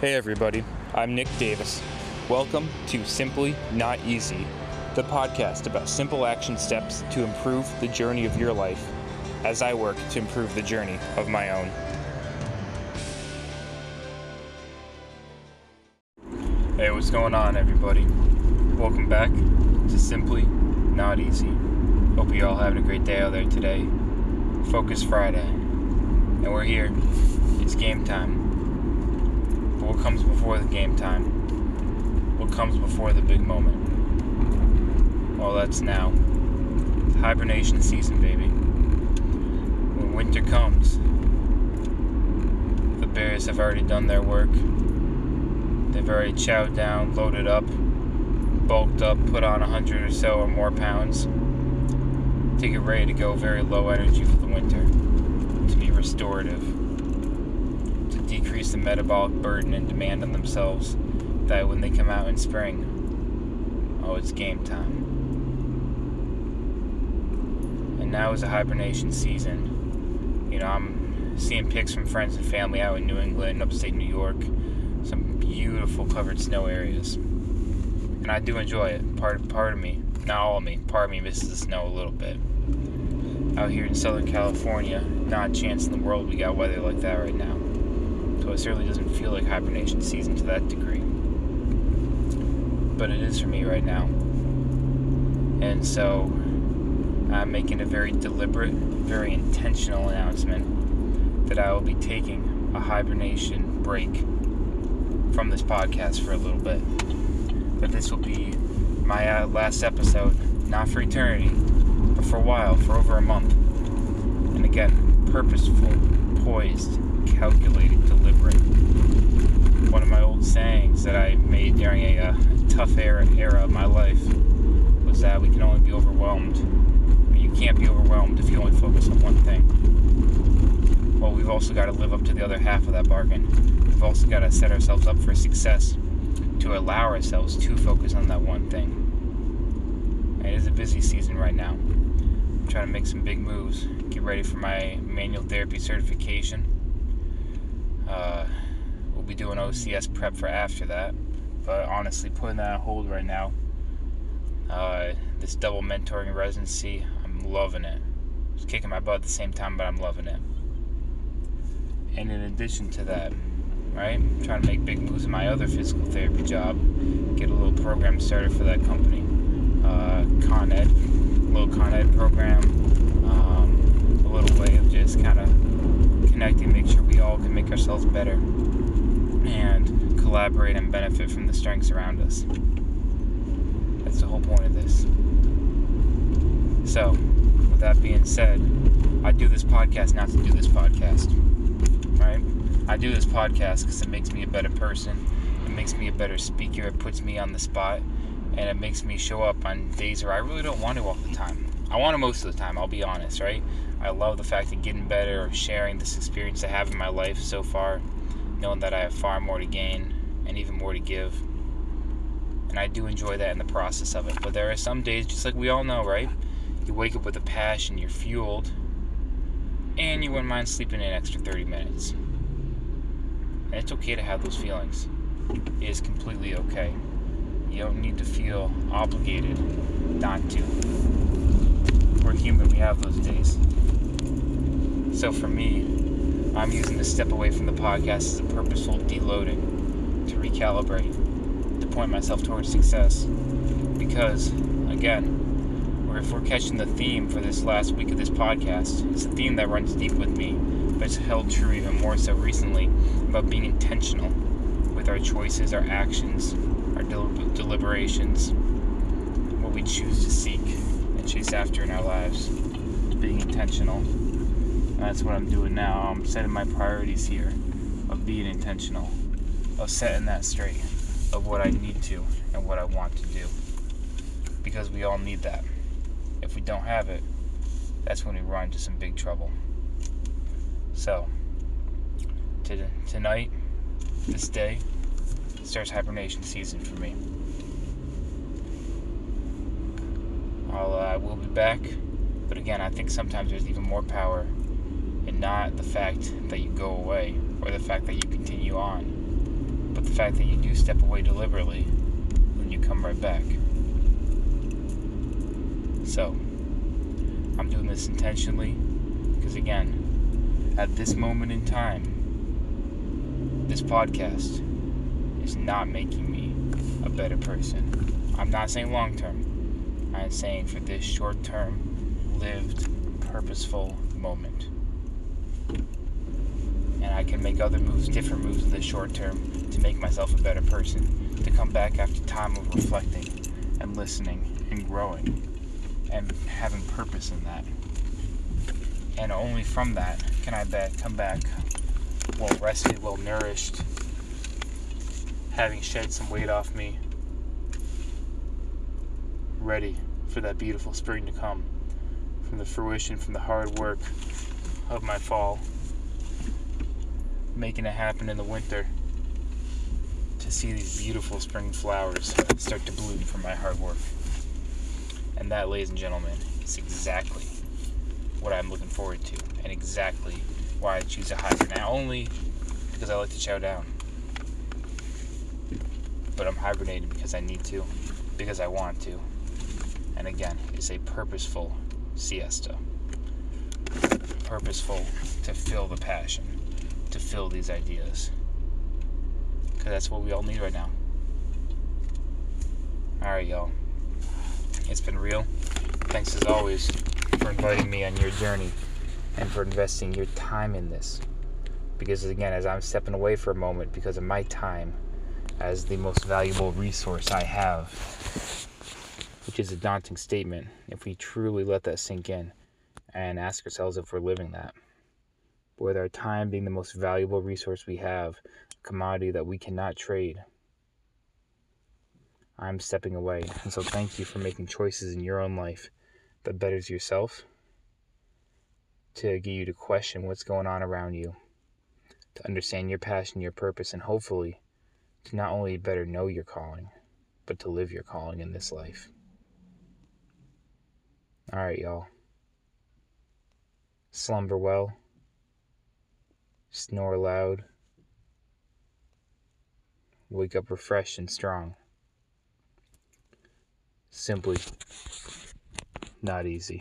Hey everybody, I'm Nick Davis. Welcome to Simply Not Easy, the podcast about simple action steps to improve the journey of your life as I work to improve the journey of my own. Hey, what's going on, everybody? Welcome back to Simply Not Easy. Hope you all having a great day out there today. Focus Friday, and we're here. It's game time. What comes before the game time? What comes before the big moment? Well, that's now. Hibernation season, baby. When winter comes, the bears have already done their work. They've already chowed down, loaded up, bulked up, put on a hundred or so or more pounds to get ready to go very low energy for the winter, to be restorative the metabolic burden and demand on themselves that when they come out in spring, oh, it's game time. And now is a hibernation season. You know, I'm seeing pics from friends and family out in New England, upstate New York, some beautiful covered snow areas. And I do enjoy it. Part part of me, not all of me, part of me misses the snow a little bit. Out here in Southern California, not a chance in the world we got weather like that right now so it certainly doesn't feel like hibernation season to that degree. But it is for me right now. And so I'm making a very deliberate, very intentional announcement that I will be taking a hibernation break from this podcast for a little bit. But this will be my uh, last episode, not for eternity, but for a while, for over a month. And again, purposeful, poised, calculated, deliberate. One of my old sayings that I made during a uh, tough era, era of my life was that we can only be overwhelmed. You can't be overwhelmed if you only focus on one thing. Well, we've also got to live up to the other half of that bargain. We've also got to set ourselves up for success to allow ourselves to focus on that one thing. It is a busy season right now. I'm trying to make some big moves, get ready for my manual therapy certification uh, we'll be doing OCS prep for after that. But honestly, putting that on hold right now. Uh, this double mentoring residency, I'm loving it. It's kicking my butt at the same time, but I'm loving it. And in addition to that, right, I'm trying to make big moves in my other physical therapy job. Get a little program started for that company. Uh, Con Ed, little Con Ed program. Um, a little way of just kind of connecting, make sure we all can make ourselves better and collaborate and benefit from the strengths around us. That's the whole point of this. So, with that being said, I do this podcast not to do this podcast, right? I do this podcast because it makes me a better person. It makes me a better speaker. It puts me on the spot, and it makes me show up on days where I really don't want to all the time. I want to most of the time. I'll be honest, right? I love the fact of getting better or sharing this experience I have in my life so far, knowing that I have far more to gain and even more to give. And I do enjoy that in the process of it. But there are some days, just like we all know, right? You wake up with a passion, you're fueled, and you wouldn't mind sleeping an extra 30 minutes. And it's okay to have those feelings. It is completely okay. You don't need to feel obligated not to. We're human, we have those days. So for me, I'm using the step away from the podcast as a purposeful deloading to recalibrate, to point myself towards success. Because, again, if we're catching the theme for this last week of this podcast, it's a theme that runs deep with me, but it's held true even more so recently about being intentional with our choices, our actions, del- deliberations, what we choose to seek and chase after in our lives. Being intentional that's what I'm doing now. I'm setting my priorities here of being intentional, of setting that straight, of what I need to and what I want to do. Because we all need that. If we don't have it, that's when we run into some big trouble. So, to, tonight, this day, starts hibernation season for me. I'll, uh, will be back, but again, I think sometimes there's even more power in not the fact that you go away or the fact that you continue on, but the fact that you do step away deliberately, then you come right back. So, I'm doing this intentionally because, again, at this moment in time, this podcast not making me a better person. I'm not saying long term, I'm saying for this short term, lived, purposeful moment. And I can make other moves, different moves in the short term to make myself a better person, to come back after time of reflecting and listening and growing and having purpose in that. And only from that can I back, come back well rested, well nourished, having shed some weight off me, ready for that beautiful spring to come, from the fruition, from the hard work of my fall, making it happen in the winter, to see these beautiful spring flowers start to bloom from my hard work. And that, ladies and gentlemen, is exactly what I'm looking forward to, and exactly why I choose a hibernate. Not only because I like to chow down, but I'm hibernating because I need to, because I want to. And again, it's a purposeful siesta. Purposeful to fill the passion, to fill these ideas. Because that's what we all need right now. Alright, y'all. It's been real. Thanks as always for inviting me on your journey and for investing your time in this. Because again, as I'm stepping away for a moment because of my time as the most valuable resource I have, which is a daunting statement if we truly let that sink in and ask ourselves if we're living that. With our time being the most valuable resource we have, a commodity that we cannot trade, I'm stepping away. And so thank you for making choices in your own life that betters yourself, to get you to question what's going on around you, to understand your passion, your purpose, and hopefully to not only better know your calling, but to live your calling in this life. All right, y'all. Slumber well, snore loud, wake up refreshed and strong simply not easy.